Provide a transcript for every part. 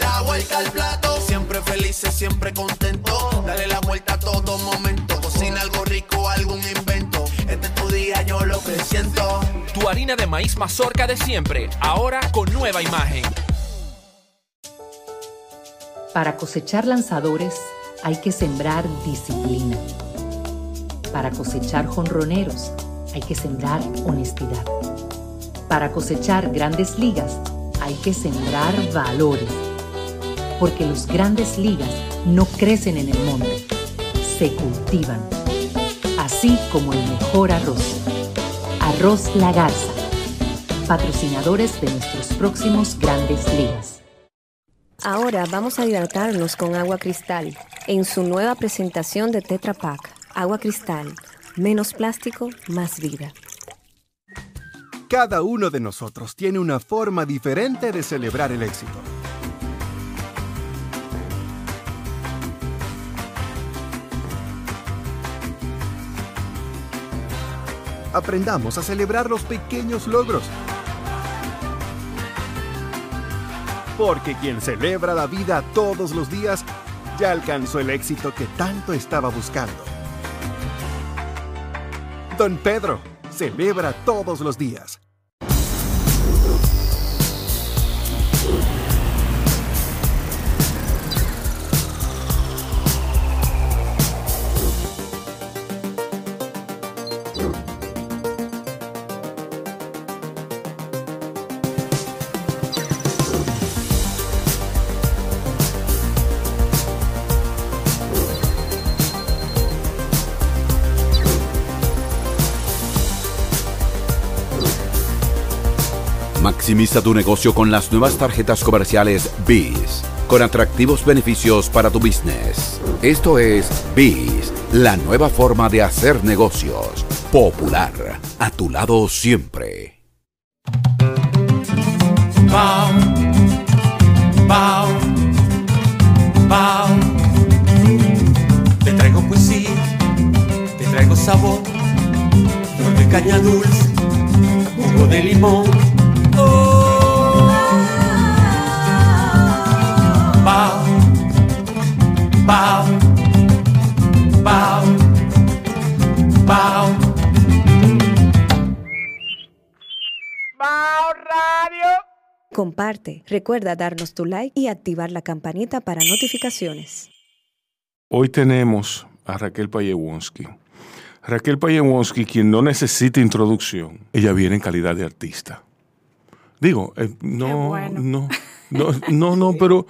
La vuelta al plato. Siempre felices, siempre contento. Dale la vuelta a todo momento. Cocina algo rico, algún invento. Este es tu día, yo lo que siento. Tu harina de maíz mazorca de siempre, ahora con nueva imagen. Para cosechar lanzadores hay que sembrar disciplina. Para cosechar jonroneros hay que sembrar honestidad. Para cosechar grandes ligas hay que sembrar valores. Porque los grandes ligas no crecen en el monte, se cultivan. Así como el mejor arroz. Arroz La Garza. Patrocinadores de nuestros próximos grandes ligas. Ahora vamos a hidratarnos con agua cristal en su nueva presentación de Tetra Pak. Agua cristal, menos plástico, más vida. Cada uno de nosotros tiene una forma diferente de celebrar el éxito. Aprendamos a celebrar los pequeños logros. Porque quien celebra la vida todos los días ya alcanzó el éxito que tanto estaba buscando. Don Pedro celebra todos los días. Maximiza tu negocio con las nuevas tarjetas comerciales BIS, con atractivos beneficios para tu business. Esto es BIS, la nueva forma de hacer negocios. Popular, a tu lado siempre. Te traigo poesía, te traigo sabor, flor de caña dulce, jugo de limón. Comparte, recuerda darnos tu like y activar la campanita para notificaciones. Hoy tenemos a Raquel Payewonsky. Raquel Payewonsky, quien no necesita introducción, ella viene en calidad de artista. Digo, eh, no, no, no, no, no, pero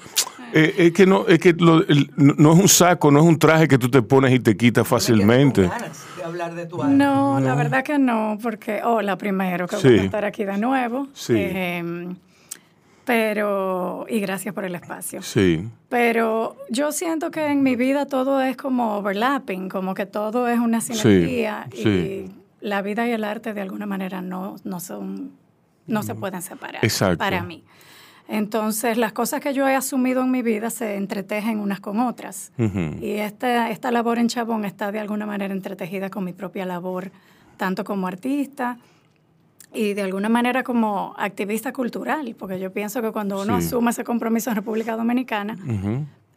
eh, es que no, es que lo- el- no es un saco, no es un traje que tú te pones y te quitas fácilmente. No, la verdad que no, porque, hola primero, que Sí. voy a estar aquí de nuevo. Sí. Eh, pero, y gracias por el espacio. Sí, Pero yo siento que en mi vida todo es como overlapping, como que todo es una sinergia sí. y la vida y el arte de alguna manera no, no son, no se pueden separar Exacto. para mí. Entonces, las cosas que yo he asumido en mi vida se entretejen unas con otras. Y esta, esta labor en Chabón está de alguna manera entretejida con mi propia labor, tanto como artista y de alguna manera como activista cultural, porque yo pienso que cuando uno Sí. asume ese compromiso en República Dominicana,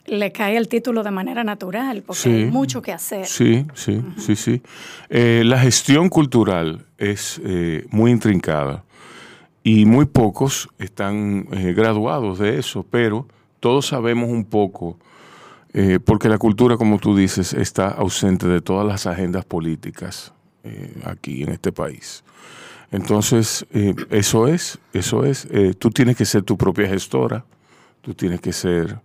le cae el título de manera natural, porque Sí. hay mucho que hacer. Sí, sí, sí, sí. Eh, la gestión cultural es eh, muy intrincada y muy pocos están eh, graduados de eso, pero todos sabemos un poco, porque la cultura, como tú dices, está ausente de todas las agendas políticas aquí en este país. Entonces, eh, eso es, eso es, eh, tú tienes que ser tu propia gestora, tú tienes que ser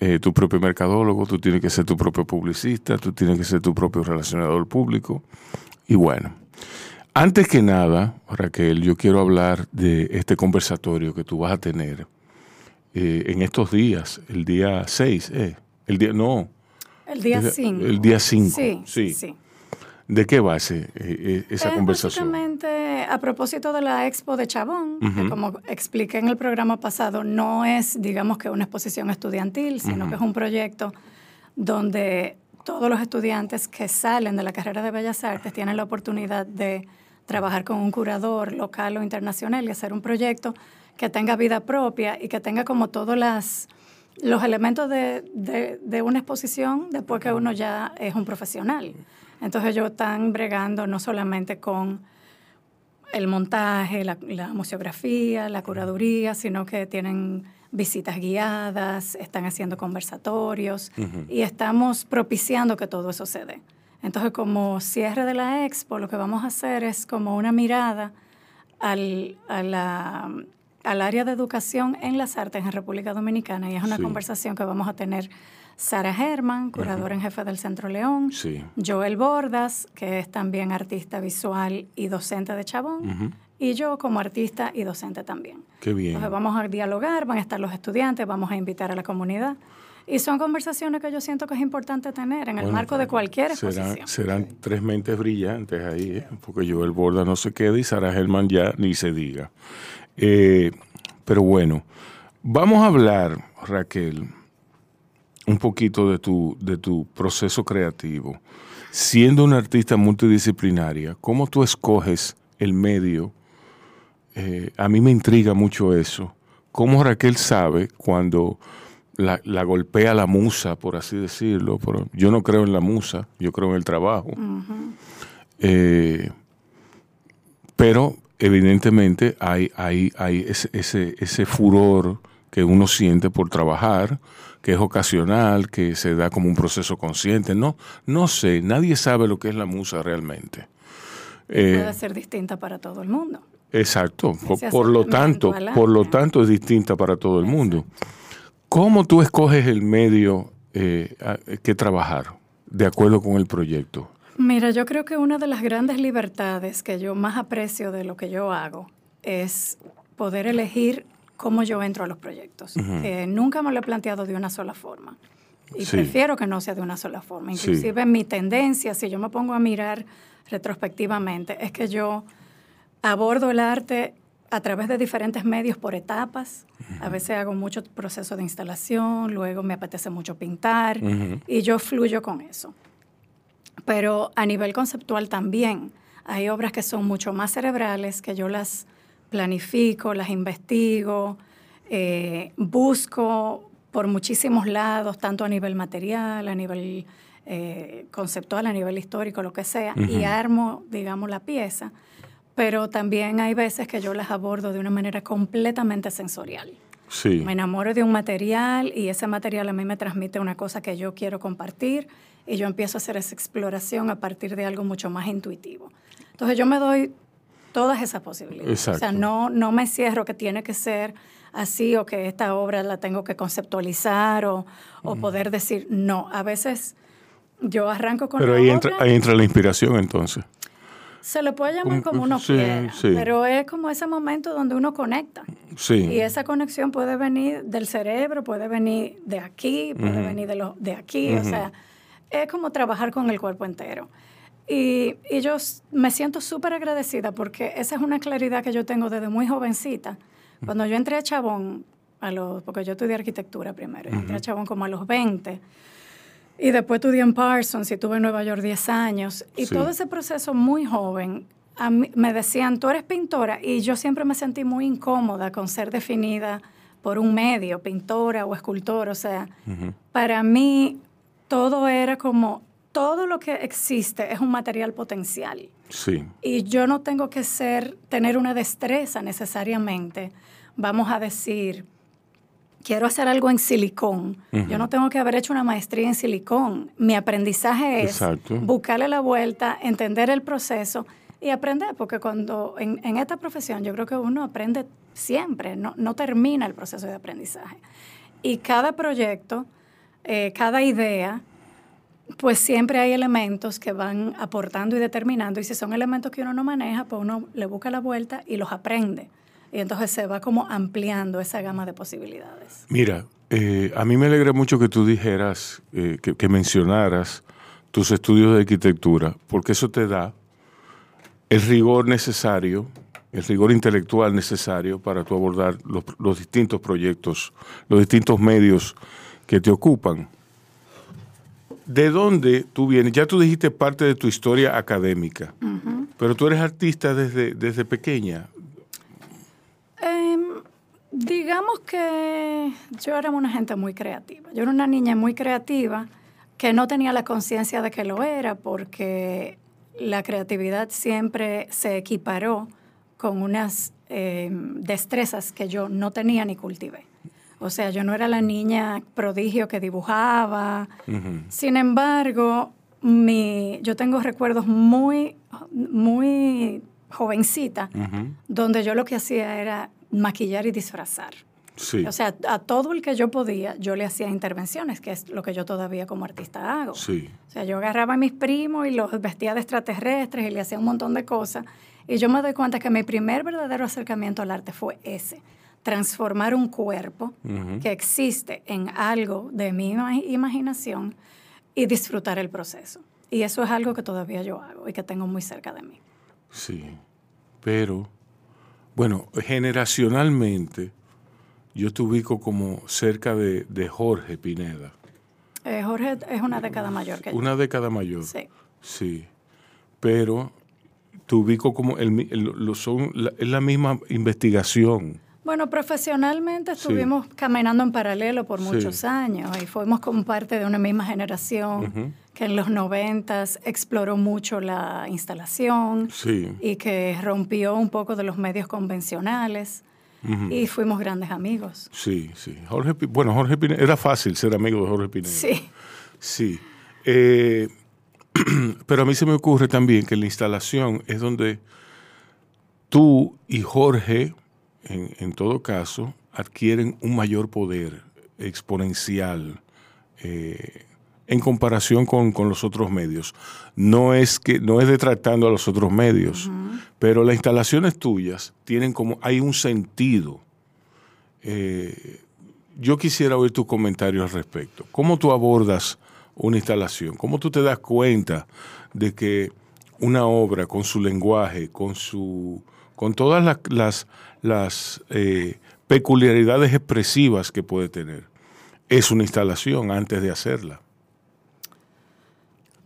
eh, tu propio mercadólogo, tú tienes que ser tu propio publicista, tú tienes que ser tu propio relacionador público. Y bueno, antes que nada, Raquel, yo quiero hablar de este conversatorio que tú vas a tener eh, en estos días, el día 6, eh, el día, no, El día Desde- 5. El día 5. Sí, sí. sí. ¿De qué base eh, eh, esa Es conversación? Básicamente, a propósito de la expo de Chabón, que como expliqué en el programa pasado, no es, digamos que una exposición estudiantil, sino que es un proyecto donde todos los estudiantes que salen de la carrera de Bellas Artes tienen la oportunidad de trabajar con un curador local o internacional y hacer un proyecto que tenga vida propia y que tenga como todos las, los elementos de, de- de una exposición después que uno ya es un profesional. Entonces ellos están bregando no solamente con el montaje, la, la museografía, la curaduría, sino que tienen visitas guiadas, están haciendo conversatorios y estamos propiciando que todo eso se dé. Entonces, como cierre de la expo, lo que vamos a hacer es como una mirada al, a la- al área de educación en las artes en República Dominicana y es una Sí. conversación que vamos a tener Sara Herman, curadora en jefe del Centro León, Sí. Joel Bordas, que es también artista visual y docente de Chabón, y yo como artista y docente también. Qué bien. Entonces vamos a dialogar, van a estar los estudiantes, vamos a invitar a la comunidad. Y son conversaciones que yo siento que es importante tener en el Bueno, marco de cualquier serán, exposición. serán tres mentes brillantes ahí, ¿eh? porque Joel Borda no se queda y Sara Germán ya ni se diga. Eh, pero bueno, vamos a hablar, Raquel, un poquito de tu, de tu proceso creativo. Siendo una artista multidisciplinaria, ¿cómo tú escoges el medio? Eh, a mí me intriga mucho eso. ¿Cómo Raquel sabe cuando la, la golpea la musa, por así decirlo? Pero yo no creo en la musa, yo creo en el trabajo. Eh, pero evidentemente hay, hay, hay ese, ese, ese furor que uno siente por trabajar, que es ocasional, que se da como un proceso consciente. No, no sé, nadie sabe lo que es la musa realmente. Eh, Puede ser distinta para todo el mundo. Exacto. Por, lo tanto, por lo tanto es distinta para todo el mundo. ¿Cómo tú escoges el medio eh, a- que trabajar de acuerdo con el proyecto? Mira, yo creo que una de las grandes libertades que yo más aprecio de lo que yo hago es poder elegir cómo yo entro a los proyectos. Eh, nunca me lo he planteado de una sola forma. Y Sí. prefiero que no sea de una sola forma. Sí. Inclusive mi tendencia, si yo me pongo a mirar retrospectivamente, es que yo abordo el arte a través de diferentes medios por etapas. A veces hago mucho proceso de instalación, luego me apetece mucho pintar y yo fluyo con eso. Pero a nivel conceptual también hay obras que son mucho más cerebrales, que yo las planifico, las investigo, eh, busco por muchísimos lados, tanto a nivel material, a nivel eh, conceptual, a nivel histórico, lo que sea, y armo, digamos, la pieza. Pero también hay veces que yo las abordo de una manera completamente sensorial. Sí. Me enamoro de un material y ese material a mí me transmite una cosa que yo quiero compartir y yo empiezo a hacer esa exploración a partir de algo mucho más intuitivo. Entonces yo me doy todas esas posibilidades. O sea, no, no me cierro que tiene que ser así o que esta obra la tengo que conceptualizar o, o poder decir no. A veces yo arranco con Pero la ahí obra, entra, ahí entra la inspiración entonces. se le puede llamar Como- uno sí, quiera, sí. pero es como ese momento donde uno conecta. Sí. Y esa conexión puede venir del cerebro, puede venir de aquí, puede venir de, los de aquí. O sea, es como trabajar con el cuerpo entero. Y, y yo me siento súper agradecida porque esa es una claridad que yo tengo desde muy jovencita. Cuando yo entré a Chabón, a los, porque yo estudié arquitectura primero, y entré a Chabón como a los 20. Y después estudié en Parsons y estuve en Nueva York 10 años. Y Sí. todo ese proceso muy joven, a mí- me decían, tú eres pintora. Y yo siempre me sentí muy incómoda con ser definida por un medio, pintora o escultora. O sea, para mí todo era como, todo lo que existe es un material potencial. Sí. Y yo no tengo que ser, tener una destreza necesariamente. Vamos a decir, quiero hacer algo en silicón. Yo no tengo que haber hecho una maestría en silicón. Mi aprendizaje es Exacto. buscarle la vuelta, entender el proceso y aprender, porque cuando en, en esta profesión yo creo que uno aprende siempre, no, no termina el proceso de aprendizaje. Y cada proyecto, eh, cada idea, pues siempre hay elementos que van aportando y determinando, y si son elementos que uno no maneja, pues uno le busca la vuelta y los aprende. Y entonces se va como ampliando esa gama de posibilidades. Mira, Eh, a mí me alegra mucho que tú dijeras, eh, que, mencionaras tus estudios de arquitectura, porque eso te da el rigor necesario, el rigor intelectual necesario para tú abordar los, los distintos proyectos, los distintos medios que te ocupan. ¿De dónde tú vienes? Ya tú dijiste parte de tu historia académica, pero tú eres artista desde, desde pequeña. Em, digamos que yo era una gente muy creativa. Yo era una niña muy creativa que no tenía la conciencia de que lo era porque la creatividad siempre se equiparó con unas em, destrezas que yo no tenía ni cultivé. O sea, yo no era la niña prodigio que dibujaba. Sin embargo, mi, yo tengo recuerdos muy, muy jovencita, donde yo lo que hacía era maquillar y disfrazar. Sí. O sea, a todo el que yo podía, yo le hacía intervenciones, que es lo que yo todavía como artista hago. Sí. O sea, yo agarraba a mis primos y los vestía de extraterrestres y le hacía un montón de cosas. Y yo me doy cuenta que mi primer verdadero acercamiento al arte fue ese. Transformar un cuerpo que existe en algo de mi ima- imaginación y disfrutar el proceso. Y eso es algo que todavía yo hago y que tengo muy cerca de mí. Sí, pero bueno, generacionalmente yo te ubico como cerca de, de Jorge Pineda, Eh, Jorge es una década mayor que yo. una década mayor. Sí. Sí, pero te ubico como el, el- lo son la, es la misma investigación. Bueno, profesionalmente Sí. estuvimos caminando en paralelo por Sí. muchos años y fuimos como parte de una misma generación que en los noventas exploró mucho la instalación Sí. y que rompió un poco de los medios convencionales y fuimos grandes amigos. Sí, sí. Jorge, bueno, Jorge Pineda, era fácil ser amigo de Jorge Pineda. Sí. Sí. Eh, pero a mí se me ocurre también que la instalación es donde tú y Jorge, en, en todo caso, adquieren un mayor poder exponencial eh, en comparación con, con los otros medios. No es que no es detratando a los otros medios, pero las instalaciones tuyas tienen como hay un sentido. Eh, yo quisiera oír tu comentario al respecto. ¿Cómo tú abordas una instalación? ¿Cómo tú te das cuenta de que una obra con su lenguaje, con su, con todas las, las, las, eh, peculiaridades expresivas que puede tener, es una instalación antes de hacerla?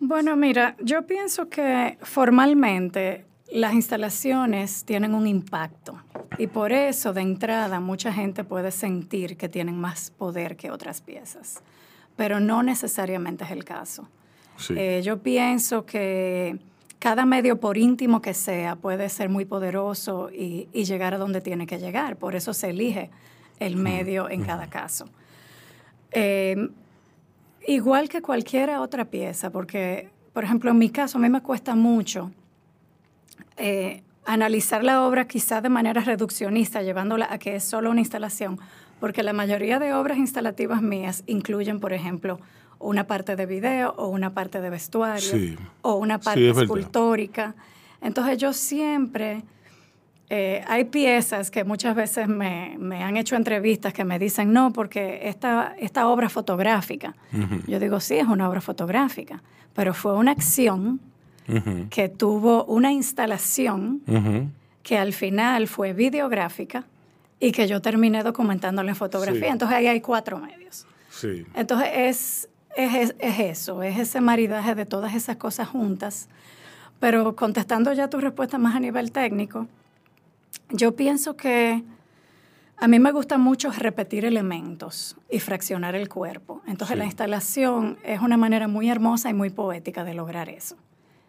Bueno, mira, yo pienso que formalmente las instalaciones tienen un impacto y por eso de entrada mucha gente puede sentir que tienen más poder que otras piezas, pero no necesariamente es el caso. Sí. Eh, yo pienso que cada medio, por íntimo que sea, puede ser muy poderoso y, y llegar a donde tiene que llegar. Por eso se elige el medio en cada caso. Eh, igual que cualquier otra pieza, porque, por ejemplo, en mi caso, a mí me cuesta mucho eh, analizar la obra quizás de manera reduccionista, llevándola a que es solo una instalación, porque la mayoría de obras instalativas mías incluyen, por ejemplo, una parte de video o una parte de vestuario Sí. o una Sí, parte es escultórica. Entonces yo siempre, eh, hay piezas que muchas veces me, me han hecho entrevistas que me dicen, no, porque esta, esta obra fotográfica, yo digo, sí, es una obra fotográfica, pero fue una acción Ujú, que tuvo una instalación que al final fue videográfica y que yo terminé documentándola en fotografía. Sí. Entonces ahí hay cuatro medios. Sí. Entonces es, es, es- es eso, es ese maridaje de todas esas cosas juntas. Pero contestando ya tu respuesta más a nivel técnico, yo pienso que a mí me gusta mucho repetir elementos y fraccionar el cuerpo. Entonces Sí. la instalación es una manera muy hermosa y muy poética de lograr eso.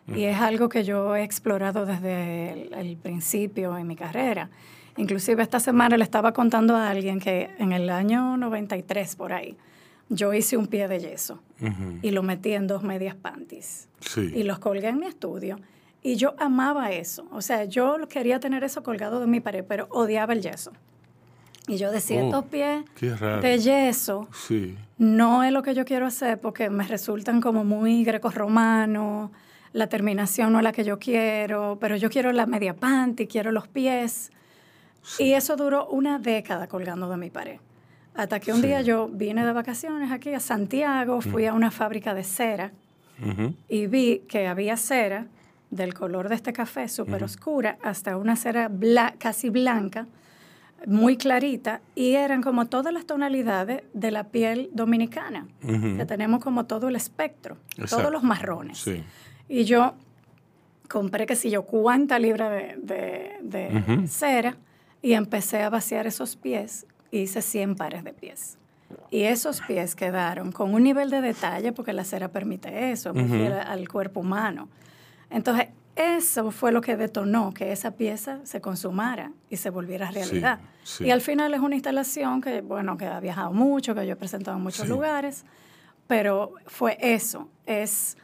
Y es algo que yo he explorado desde el, el principio en mi carrera. Inclusive esta semana le estaba contando a alguien que en el año 93 por ahí, yo hice un pie de yeso y lo metí en dos medias panties Sí. y los colgué en mi estudio. Y yo amaba eso. O sea, yo quería tener eso colgado de mi pared, pero odiaba el yeso. Y yo decía, Oh, estos pies de yeso Sí. no es lo que yo quiero hacer porque me resultan como muy grecorromanos, la terminación no es la que yo quiero, pero yo quiero la media panty, quiero los pies. Y eso duró una década colgando de mi pared. Hasta que un día yo vine de vacaciones aquí a Santiago, fui a una fábrica de cera y vi que había cera del color de este café, súper oscura, hasta una cera casi blanca, muy clarita, y eran como todas las tonalidades de la piel dominicana, que tenemos como todo el espectro, todos los marrones. Y yo compré, que si yo, cuánta libra de, cera, y empecé a vaciar esos pies, hice 100 pares de pies. Y esos pies quedaron con un nivel de detalle, porque la cera permite eso, al cuerpo humano. Entonces, eso fue lo que detonó que esa pieza se consumara y se volviera realidad. Y al final es una instalación que, bueno, que ha viajado mucho, que yo he presentado en muchos lugares, pero fue eso, es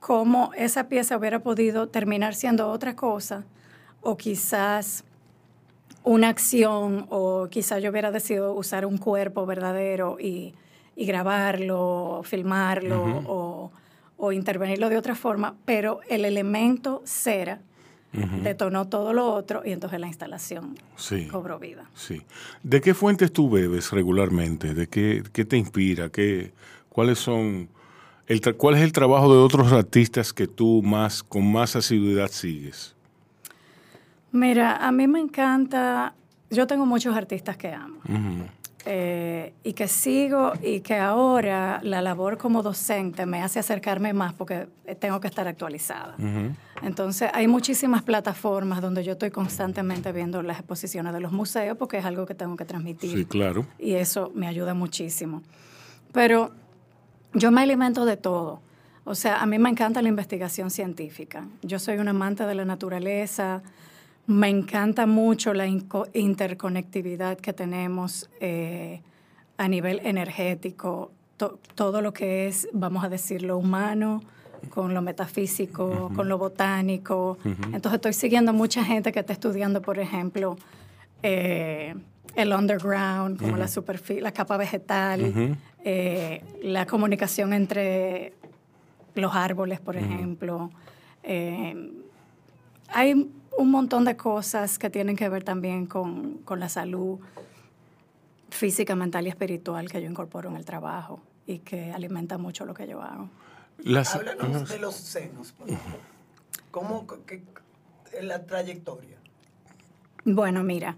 cómo esa pieza hubiera podido terminar siendo otra cosa, o quizás una acción, o quizás yo hubiera decidido usar un cuerpo verdadero y, grabarlo, filmarlo, o o intervenirlo de otra forma, pero el elemento cera detonó todo lo otro y entonces la instalación cobró vida. Sí. ¿De qué fuentes tú bebes regularmente? ¿De qué, te inspira? ¿Qué, ¿Cuáles son el cuál es el trabajo de otros artistas que tú más con más asiduidad sigues? Mira, a mí me encanta, yo tengo muchos artistas que amo. Eh, y que sigo y que ahora la labor como docente me hace acercarme más porque tengo que estar actualizada. Entonces hay muchísimas plataformas donde yo estoy constantemente viendo las exposiciones de los museos porque es algo que tengo que transmitir. Sí, claro. Y eso me ayuda muchísimo. Pero yo me alimento de todo. O sea, a mí me encanta la investigación científica. Yo soy un amante de la naturaleza, me encanta mucho la interconectividad que tenemos eh, a nivel energético, todo lo que es, vamos a decir, lo humano con lo metafísico, con lo botánico. Entonces estoy siguiendo mucha gente que está estudiando, por ejemplo, eh, el underground, como la superficie, la capa vegetal, eh, la comunicación entre los árboles, por ejemplo. hay un montón de cosas que tienen que ver también con, la salud física, mental y espiritual que yo incorporo en el trabajo y que alimenta mucho lo que yo hago. Háblanos de los senos, por ejemplo. ¿Cómo la trayectoria? Bueno, mira,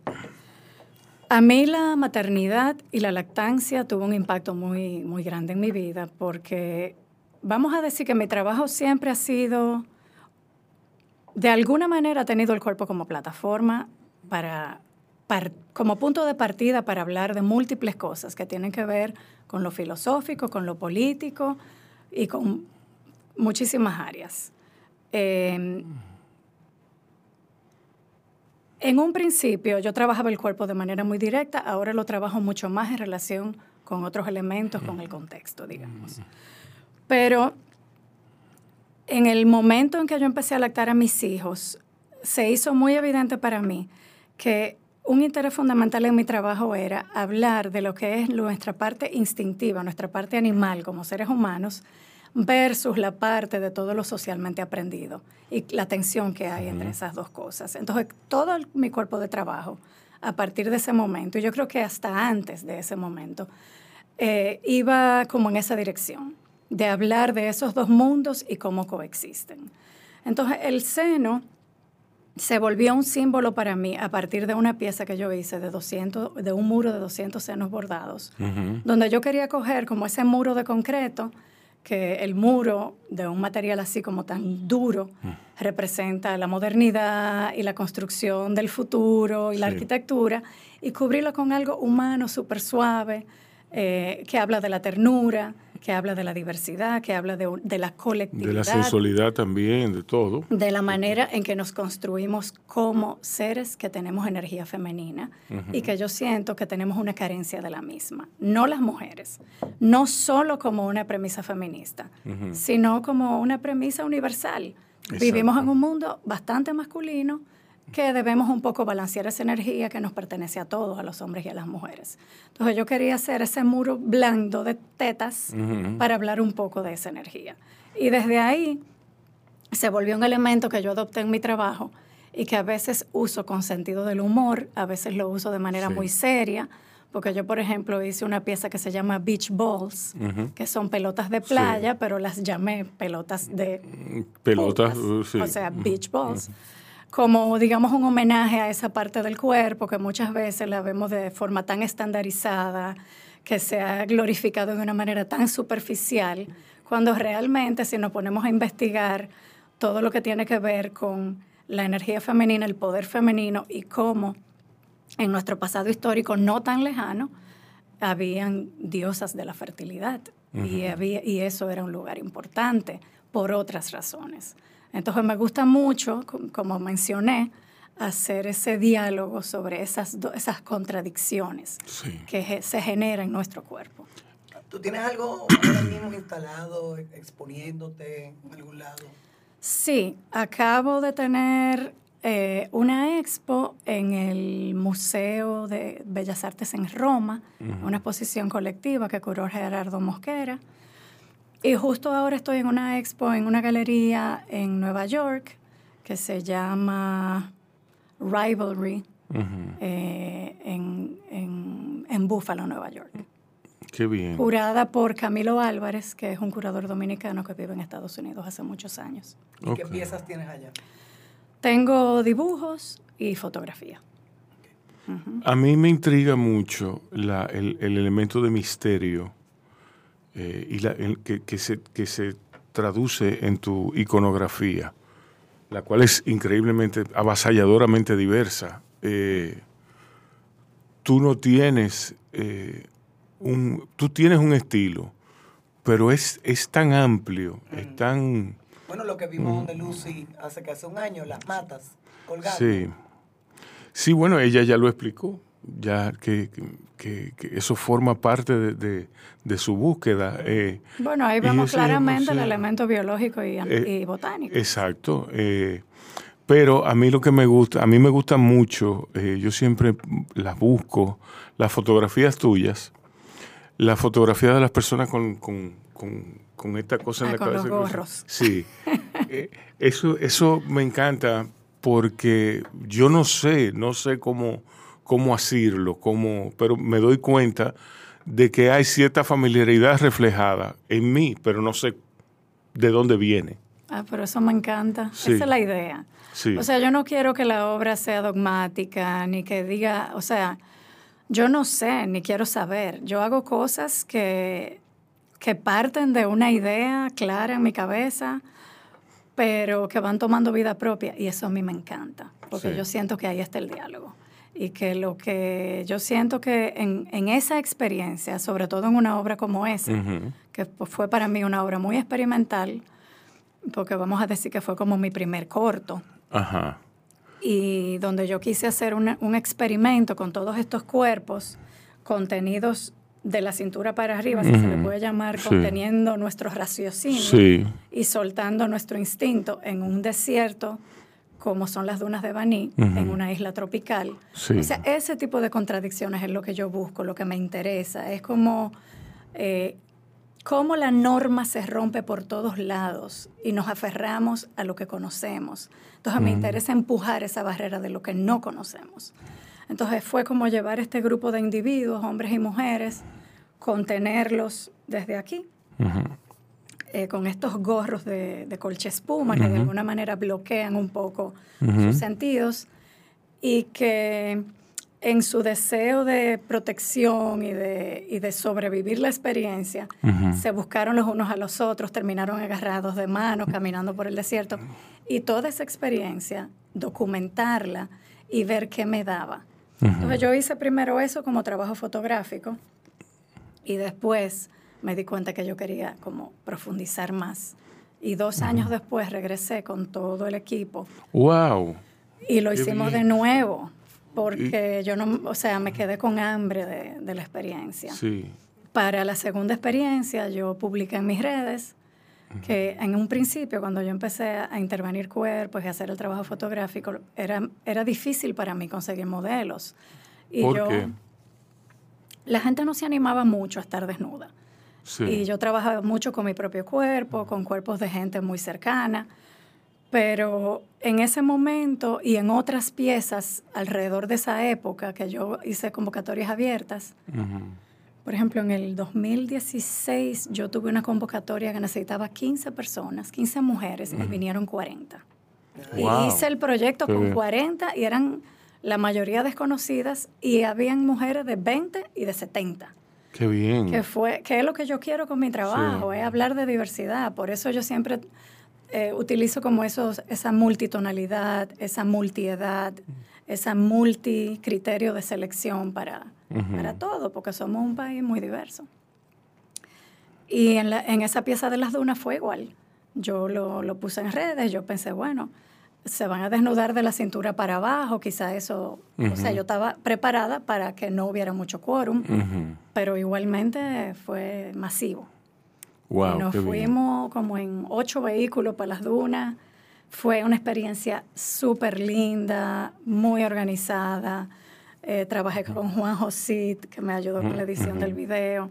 a mí la maternidad y la lactancia tuvo un impacto muy, muy grande en mi vida porque vamos a decir que mi trabajo siempre ha sido de alguna manera ha tenido el cuerpo como plataforma para, como punto de partida para hablar de múltiples cosas que tienen que ver con lo filosófico, con lo político y con muchísimas áreas. Em, en un principio yo trabajaba el cuerpo de manera muy directa, ahora lo trabajo mucho más en relación con otros elementos, con el contexto, digamos. Pero en el momento en que yo empecé a lactar a mis hijos, se hizo muy evidente para mí que un interés fundamental en mi trabajo era hablar de lo que es nuestra parte instintiva, nuestra parte animal como seres humanos, versus la parte de todo lo socialmente aprendido y la tensión que hay entre esas dos cosas. Entonces, todo mi cuerpo de trabajo, a partir de ese momento, y yo creo que hasta antes de ese momento, eh, iba como en esa dirección de hablar de esos dos mundos y cómo coexisten. Entonces, el seno se volvió un símbolo para mí a partir de una pieza que yo hice de, 200, de un muro de 200 senos bordados, donde yo quería coger como ese muro de concreto, que el muro de un material así como tan duro representa la modernidad y la construcción del futuro y la arquitectura, y cubrirlo con algo humano, súper suave, eh, que habla de la ternura, que habla de la diversidad, que habla de, la colectividad. De la sensualidad también, de todo. De la manera en que nos construimos como seres que tenemos energía femenina y que yo siento que tenemos una carencia de la misma. No las mujeres, no solo como una premisa feminista, sino como una premisa universal. Vivimos en un mundo bastante masculino, que debemos un poco balancear esa energía que nos pertenece a todos, a los hombres y a las mujeres. Entonces yo quería hacer ese muro blando de tetas para hablar un poco de esa energía. Y desde ahí se volvió un elemento que yo adopté en mi trabajo y que a veces uso con sentido del humor, a veces lo uso de manera muy seria, porque yo, por ejemplo, hice una pieza que se llama Beach Balls, que son pelotas de playa, pero las llamé pelotas de Pelotas, uh, sí. o sea, beach balls, como digamos un homenaje a esa parte del cuerpo que muchas veces la vemos de forma tan estandarizada, que se ha glorificado de una manera tan superficial, cuando realmente si nos ponemos a investigar todo lo que tiene que ver con la energía femenina, el poder femenino y cómo en nuestro pasado histórico no tan lejano habían diosas de la fertilidad y, había, y eso era un lugar importante por otras razones. Entonces me gusta mucho, com- como mencioné, hacer ese diálogo sobre esas, do- esas contradicciones que ge- se generan en nuestro cuerpo. ¿Tú tienes algo ahora mismo instalado, exponiéndote en algún lado? Sí, acabo de tener eh, una expo en el Museo de Bellas Artes en Roma, Ujú. una exposición colectiva que curó Gerardo Mosquera. Y justo ahora estoy en una expo en una galería en Nueva York que se llama Rivalry eh, en, en, en Buffalo, Nueva York. Qué bien. Curada por Camilo Álvarez, que es un curador dominicano que vive en Estados Unidos hace muchos años. ¿Y qué piezas tienes allá? Tengo dibujos y fotografía. A mí me intriga mucho la- el, el elemento de misterio eh, y la- el que, que se, que se traduce en tu iconografía, la cual es increíblemente, avasalladoramente diversa. Eh, tú no tienes eh, un, tú tienes un estilo, pero es, es tan amplio, es tan... Bueno, lo que vimos Mm. de Lucy hace casi un año, las matas colgadas. Sí. Sí, bueno, ella ya lo explicó, ya que, que- que eso forma parte de, de- de su búsqueda. eh, Bueno, ahí vemos claramente el elemento biológico y, Eh, y botánico. Exacto. eh, pero a mí lo que me gusta, a mí me gusta mucho, yo siempre las busco, las fotografías tuyas, la fotografía de las personas con, con- con- con esta cosa en Ah, la con los cabeza. gorros. Sí. Eso, eso me encanta porque yo no sé, no sé cómo, cómo hacerlo, cómo, pero me doy cuenta de que hay cierta familiaridad reflejada en mí, pero no sé de dónde viene. Ah, pero eso me encanta. Sí. Esa es la idea. Sí. O sea, yo no quiero que la obra sea dogmática, ni que diga, o sea, yo no sé, ni quiero saber. Yo hago cosas que, que parten de una idea clara en mi cabeza, pero que van tomando vida propia. Y eso a mí me encanta, porque Sí. yo siento que ahí está el diálogo. Y que lo que yo siento que en, en esa experiencia, sobre todo en una obra como esa, Ujú. que pues, fue para mí una obra muy experimental, porque vamos a decir que fue como mi primer corto, Ajá. y donde yo quise hacer una- un experimento con todos estos cuerpos contenidos de la cintura para arriba, si se le puede llamar, Sí. conteniendo nuestro raciocinio Sí. y soltando nuestro instinto en un desierto como son las dunas de Baní, en una isla tropical. Sí. O sea, ese tipo de contradicciones es lo que yo busco, lo que me interesa. Es como eh, cómo la norma se rompe por todos lados y nos aferramos a lo que conocemos. Entonces me interesa empujar esa barrera de lo que no conocemos. Entonces fue como llevar este grupo de individuos, hombres y mujeres, contenerlos desde aquí, eh, con estos gorros de, de colcha espuma que de alguna manera bloquean un poco Ujú. sus sentidos y que en su deseo de protección y de, y de sobrevivir la experiencia, Ujú. se buscaron los unos a los otros, terminaron agarrados de manos, caminando por el desierto. Y toda esa experiencia, documentarla y ver qué me daba. Ujú. Entonces yo hice primero eso como trabajo fotográfico y después me di cuenta que yo quería como profundizar más. Y dos años después regresé con todo el equipo ¡Wow! y lo Qué hicimos de nuevo porque yo no, o sea, me quedé con hambre de, de la experiencia. Sí. Para la segunda experiencia yo publiqué en mis redes que en un principio cuando yo empecé a intervenir cuerpos y a hacer el trabajo fotográfico era, era difícil para mí conseguir modelos. Y ¿Por yo, qué? La gente no se animaba mucho a estar desnuda. Sí. Y yo trabajaba mucho con mi propio cuerpo, con cuerpos de gente muy cercana, Pero en ese momento y en otras piezas alrededor de esa época que yo hice convocatorias abiertas, por ejemplo, en el 2016 yo tuve una convocatoria que necesitaba 15 personas, 15 mujeres, y vinieron 40. Wow. Y hice el proyecto Qué con bien. 40 y eran la mayoría desconocidas y habían mujeres de 20 y de 70. Qué bien. Que, fue, que es lo que yo quiero con mi trabajo, es hablar de diversidad. Por eso yo siempre eh, utilizo como esos, esa multitonalidad, esa multiedad, esa multicriterio de selección para, Ujú. para todo, porque somos un país muy diverso. Y en, la- en esa pieza de las dunas fue igual. Yo lo, lo puse en redes, yo pensé, bueno, se van a desnudar de la cintura para abajo, quizá eso, o sea, yo estaba preparada para que no hubiera mucho quórum, pero igualmente fue masivo. Wow, y nos bien. fuimos como en ocho vehículos para las dunas. Fue una experiencia súper linda, muy organizada. Eh, trabajé con Juan Josit, que me ayudó con la edición del video.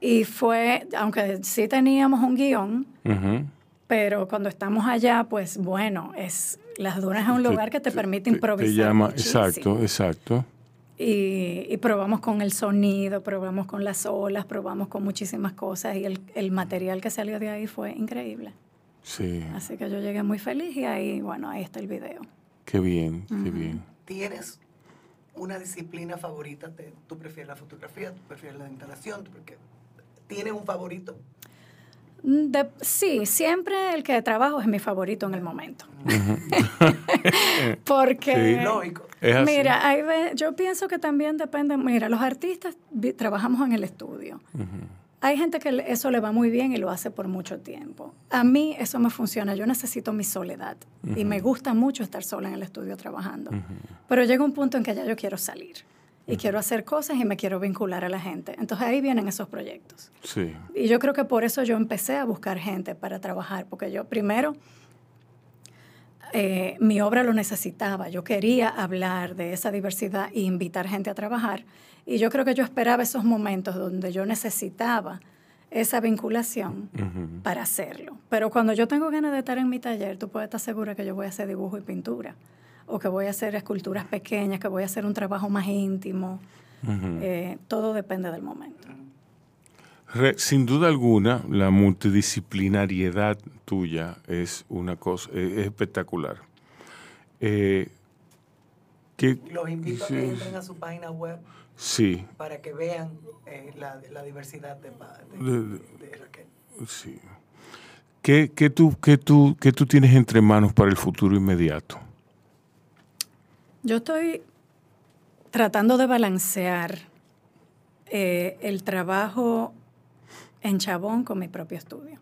Y fue, aunque sí teníamos un guion, Ujú. Pero cuando estamos allá, pues bueno, es las dunas es un Te- lugar que te permite Te improvisar. llama, muchísimo. exacto, exacto. Y, y probamos con el sonido, probamos con las olas, probamos con muchísimas cosas y el, el material que salió de ahí fue increíble. Sí, Así que yo llegué muy feliz y ahí, bueno, ahí está el video. qué bien, qué Ujú. bien. ¿Tienes una disciplina favorita? Te- ¿Tú prefieres la fotografía? ¿Tú prefieres la instalación? ¿Tú porque ¿Tienes un favorito? Mm, de- sí, siempre el que trabajo es mi favorito en el momento. Porque, Sí. Lógico. Es así. mira, hay yo pienso que también depende, mira, los artistas vi- trabajamos en el estudio. Hay gente que eso le va muy bien y lo hace por mucho tiempo. A mí eso me funciona. Yo necesito mi soledad y me gusta mucho estar sola en el estudio trabajando. Pero llega un punto en que ya yo quiero salir y quiero hacer cosas y me quiero vincular a la gente. Entonces ahí vienen esos proyectos. Sí, Y yo creo que por eso yo empecé a buscar gente para trabajar, porque yo primero eh, mi obra lo necesitaba. Yo quería hablar de esa diversidad e invitar gente a trabajar. Y yo creo que yo esperaba esos momentos donde yo necesitaba esa vinculación para hacerlo. Pero cuando yo tengo ganas de estar en mi taller, tú puedes estar segura que yo voy a hacer dibujo y pintura, o que voy a hacer esculturas pequeñas, que voy a hacer un trabajo más íntimo. Eh, todo depende del momento. Re- sin duda alguna, la multidisciplinariedad tuya es una cosa es espectacular. Eh, ¿qué- Los invito a que entren a su página web sí, para que vean eh, la, la diversidad de, de- De- de- de Raquel. sí. ¿Qué, qué tú, qué, tú, ¿Qué tú tienes entre manos para el futuro inmediato? Yo estoy tratando de balancear eh, el trabajo en Chabón con mi propio estudio.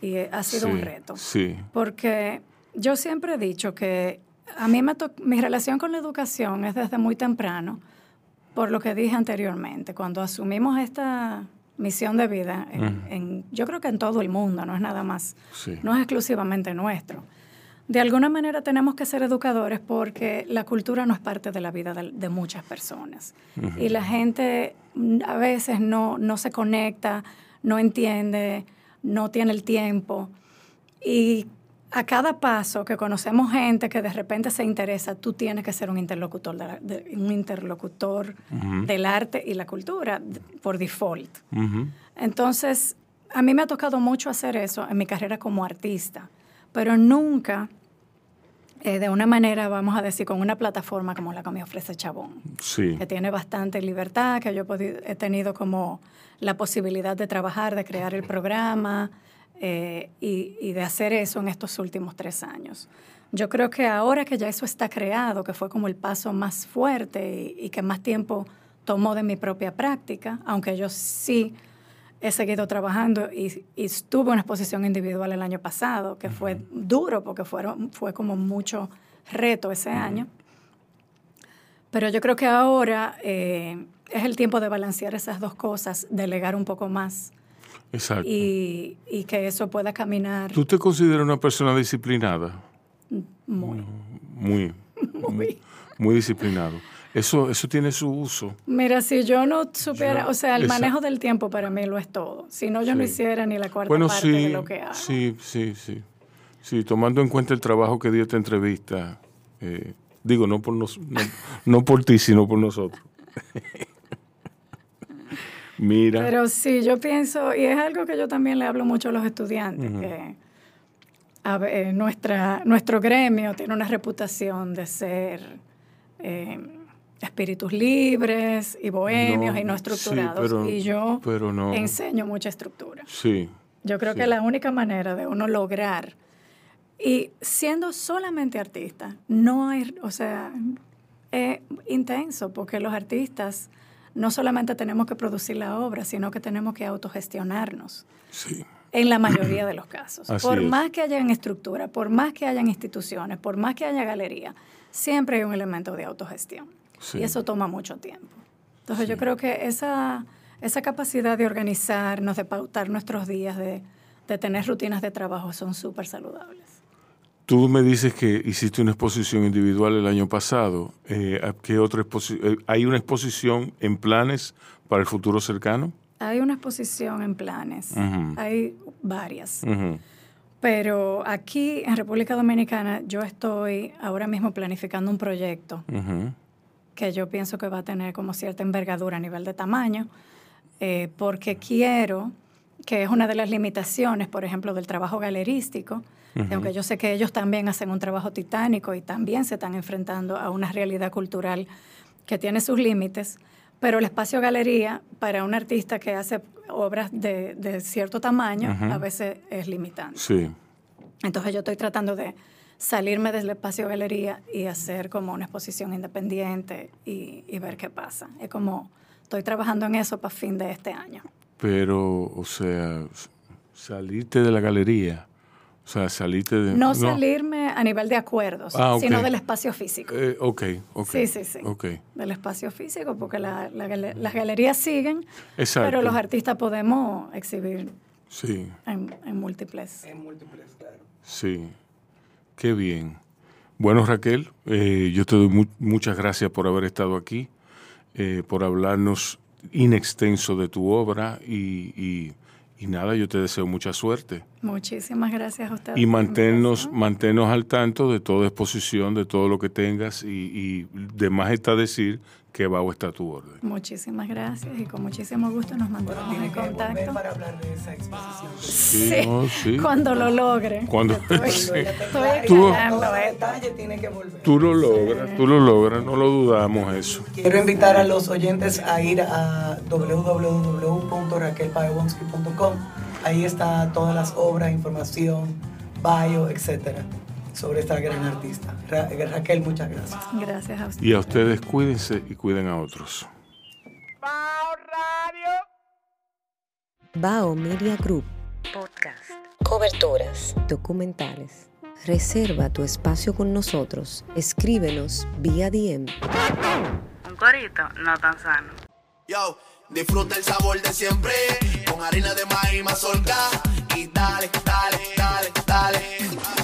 Y eh, ha sido Sí, un reto. Sí, Porque yo siempre he dicho que a mí me mi relación con la educación es desde muy temprano, por lo que dije anteriormente, cuando asumimos esta misión de vida, en, yo creo que en todo el mundo, no es nada más, sí. no es exclusivamente nuestro. De alguna manera tenemos que ser educadores porque la cultura no es parte de la vida de, de muchas personas. Y la gente mm, a veces no, no se conecta, no entiende, no tiene el tiempo. Y a cada paso que conocemos gente que de repente se interesa, tú tienes que ser un interlocutor, de la- de- un interlocutor del arte y la cultura por default. Entonces, a mí me ha tocado mucho hacer eso en mi carrera como artista, pero nunca eh, de una manera, vamos a decir, con una plataforma como la que me ofrece Chabón, Sí. que tiene bastante libertad, que yo he podi- he tenido como la posibilidad de trabajar, de crear el programa eh, y, y de hacer eso en estos últimos tres años. Yo creo que ahora que ya eso está creado, que fue como el paso más fuerte y, y que más tiempo tomó de mi propia práctica, aunque yo sí he seguido trabajando y, y estuve en una exposición individual el año pasado, que fue duro porque fueron, fue como mucho reto ese año. Pero yo creo que ahora eh, es el tiempo de balancear esas dos cosas, delegar un poco más Exacto. y, y que eso pueda caminar ¿Tú te consideras una persona disciplinada? muy. Muy, muy, muy disciplinado. Eso, eso tiene su uso. Mira, si yo no supiera, Yo- o sea, el esa- manejo del tiempo para mí lo es todo. Si no, yo no hiciera ni la cuarta Bueno, parte sí, de lo que hago. sí, sí, sí. Sí, tomando en cuenta el trabajo que dio esta entrevista, eh, digo, no por, nos, no, no por ti, sino por nosotros. Mira. Pero sí, yo pienso, y es algo que yo también le hablo mucho a los estudiantes, que a ver, nuestra, nuestro gremio tiene una reputación de ser eh, espíritus libres y bohemios No, y no sí, estructurados. pero- y yo pero no. enseño mucha estructura. Sí. Yo creo Sí. que la única manera de uno lograr, y siendo solamente artista, no hay, o sea, es intenso, porque los artistas no solamente tenemos que producir la obra, sino que tenemos que autogestionarnos. Sí. En la mayoría de los casos. Así por es. más que hayan estructura, por más que hayan instituciones, por más que haya galería, siempre hay un elemento de autogestión. Sí. Y eso toma mucho tiempo. Entonces yo creo que esa, esa capacidad de organizarnos, de pautar nuestros días, de, de tener rutinas de trabajo son súper saludables. Tú me dices que hiciste una exposición individual el año pasado. Eh, ¿a ¿qué otra exposi- eh, ¿Hay una exposición en planes para el futuro cercano? Hay una exposición en planes, Ujú. hay varias. Ujú. Pero aquí en República Dominicana yo estoy ahora mismo planificando un proyecto Ujú. Que yo pienso que va a tener como cierta envergadura a nivel de tamaño, eh, porque quiero, que es una de las limitaciones, por ejemplo, del trabajo galerístico, Ujú. aunque yo sé que ellos también hacen un trabajo titánico y también se están enfrentando a una realidad cultural que tiene sus límites, pero el espacio galería para un artista que hace obras de, de cierto tamaño a veces es limitante. Sí. Entonces yo estoy tratando de salirme del espacio galería y hacer como una exposición independiente y, y ver qué pasa. Es como, estoy trabajando en eso para fin de este año. Pero, o sea, salirte de la galería, o sea, salirte de... No, salirme a nivel de acuerdos, Ah, sino del espacio físico. Eh, ok, ok. Sí, sí, sí. Ok, Del espacio físico, porque la- las galerías siguen, Exacto. pero los artistas podemos exhibir sí, en, en múltiples. En múltiples, claro. sí. Qué bien. Bueno, Raquel, eh, yo te doy mu- muchas gracias por haber estado aquí, eh, por hablarnos in extenso de tu obra y, y- y nada, yo te deseo mucha suerte. Muchísimas gracias a ustedes. Y manténnos, manténnos al tanto de toda exposición, de todo lo que tengas y, y de más está decir que bajo está tu orden. Muchísimas gracias y con muchísimo gusto nos mantenemos en contacto. para hablar de esa exposición. Sí, no, sí. Cuando lo logre. Cuando, Estoy, sí. estoy Tú- tiene que volver. Tú lo logras, tú lo logras, no lo dudamos eso. Quiero invitar a los oyentes a ir a www.raquelpaewonsky.com. Ahí está todas las obras, información, bio, etcétera, sobre esta gran artista. Ra- Raquel, muchas gracias. Gracias a ustedes. Y a ustedes cuídense y cuiden a otros. Bao Media Group. Podcast. Coberturas. Documentales. Reserva tu espacio con nosotros. Escríbenos vía DM. Un corito no tan sano. Yo, disfruta el sabor de siempre con harina de maíz mazorca y dale, dale, dale, dale.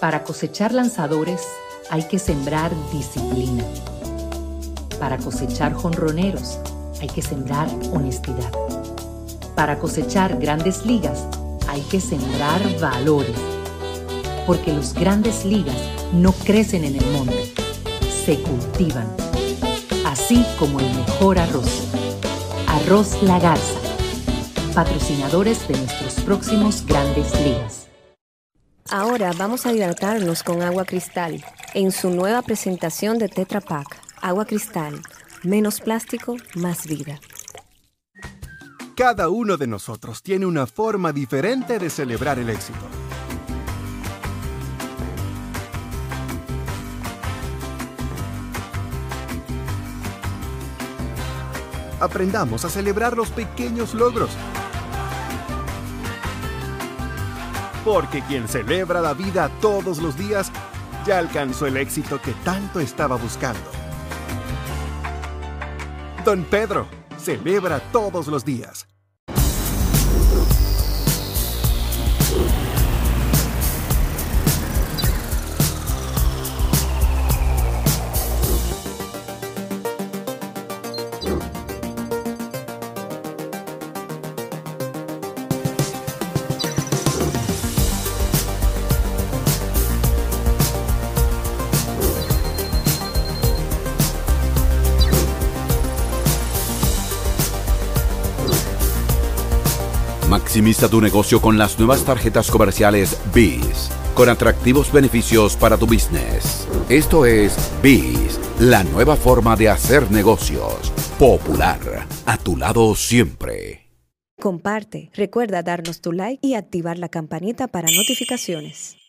Para cosechar lanzadores hay que sembrar disciplina. Para cosechar jonroneros hay que sembrar honestidad. Para cosechar grandes ligas hay que sembrar valores. Porque los grandes ligas no crecen en el monte, se cultivan. Así como el mejor arroz. Arroz La Garza. Patrocinadores de nuestros próximos grandes ligas. Ahora vamos a hidratarnos con agua cristal en su nueva presentación de Tetra Pak. Agua cristal. Menos plástico, más vida. Cada uno de nosotros tiene una forma diferente de celebrar el éxito. Aprendamos a celebrar los pequeños logros. Porque quien celebra la vida todos los días ya alcanzó el éxito que tanto estaba buscando. Don Pedro celebra todos los días. Maximiza tu negocio con las nuevas tarjetas comerciales BIS, con atractivos beneficios para tu business. Esto es BIS, la nueva forma de hacer negocios. Popular, a tu lado siempre. Comparte, recuerda darnos tu like y activar la campanita para notificaciones.